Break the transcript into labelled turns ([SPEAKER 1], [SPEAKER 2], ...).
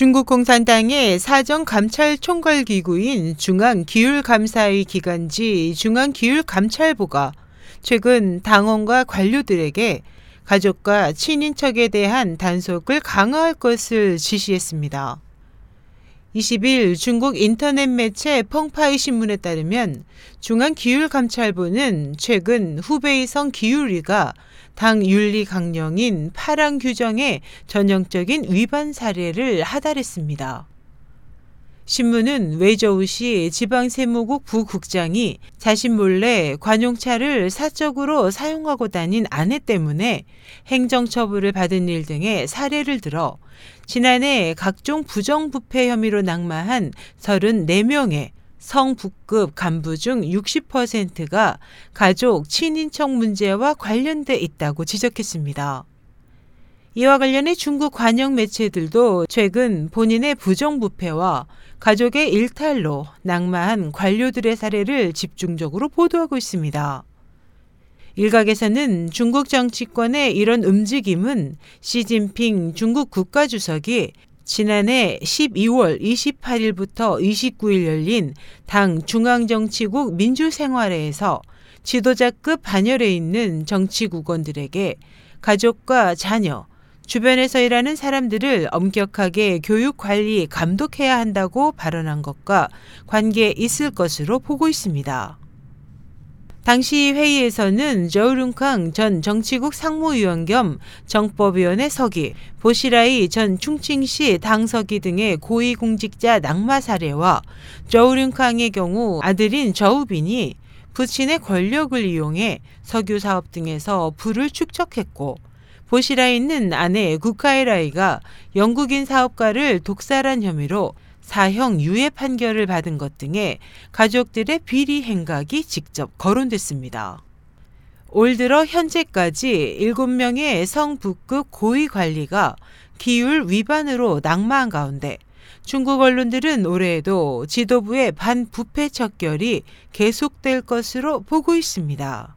[SPEAKER 1] 중국 공산당의 사정 감찰 총괄 기구인 중앙 기율 감사의 기관지 중앙 기율 감찰부가 최근 당원과 관료들에게 가족과 친인척에 대한 단속을 강화할 것을 지시했습니다. 20일 중국 인터넷 매체 펑파이 신문에 따르면 중앙기율감찰부는 최근 후베이성 기율위가 당 윤리 강령인 파랑 규정의 전형적인 위반 사례를 하달했습니다. 신문은 웨이저우시 지방세무국 부국장이 자신 몰래 관용차를 사적으로 사용하고 다닌 아내 때문에 행정처분을 받은 일 등의 사례를 들어 지난해 각종 부정부패 혐의로 낙마한 34명의 성북급 간부 중 60%가 가족, 친인척 문제와 관련돼 있다고 지적했습니다. 이와 관련해 중국 관영 매체들도 최근 본인의 부정부패와 가족의 일탈로 낙마한 관료들의 사례를 집중적으로 보도하고 있습니다. 일각에서는 중국 정치권의 이런 움직임은 시진핑 중국 국가주석이 지난해 12월 28일부터 29일 열린 당 중앙정치국 민주생활회에서 지도자급 반열에 있는 정치국원들에게 가족과 자녀, 주변에서 일하는 사람들을 엄격하게 교육 관리 감독해야 한다고 발언한 것과 관계 있을 것으로 보고 있습니다. 당시 회의에서는 저우룽캉 전 정치국 상무위원 겸 정법위원회 서기, 보시라이 전 충칭시 당서기 등의 고위공직자 낙마 사례와 저우룽캉의 경우 아들인 저우빈이 부친의 권력을 이용해 석유 사업 등에서 부를 축적했고 보시라이는 아내 구카이라이가 영국인 사업가를 독살한 혐의로 사형 유예 판결을 받은 것 등에 가족들의 비리 행각이 직접 거론됐습니다. 올 들어 현재까지 7명의 성북급 고위 관리가 기율 위반으로 낙마한 가운데 중국 언론들은 올해에도 지도부의 반부패 척결이 계속될 것으로 보고 있습니다.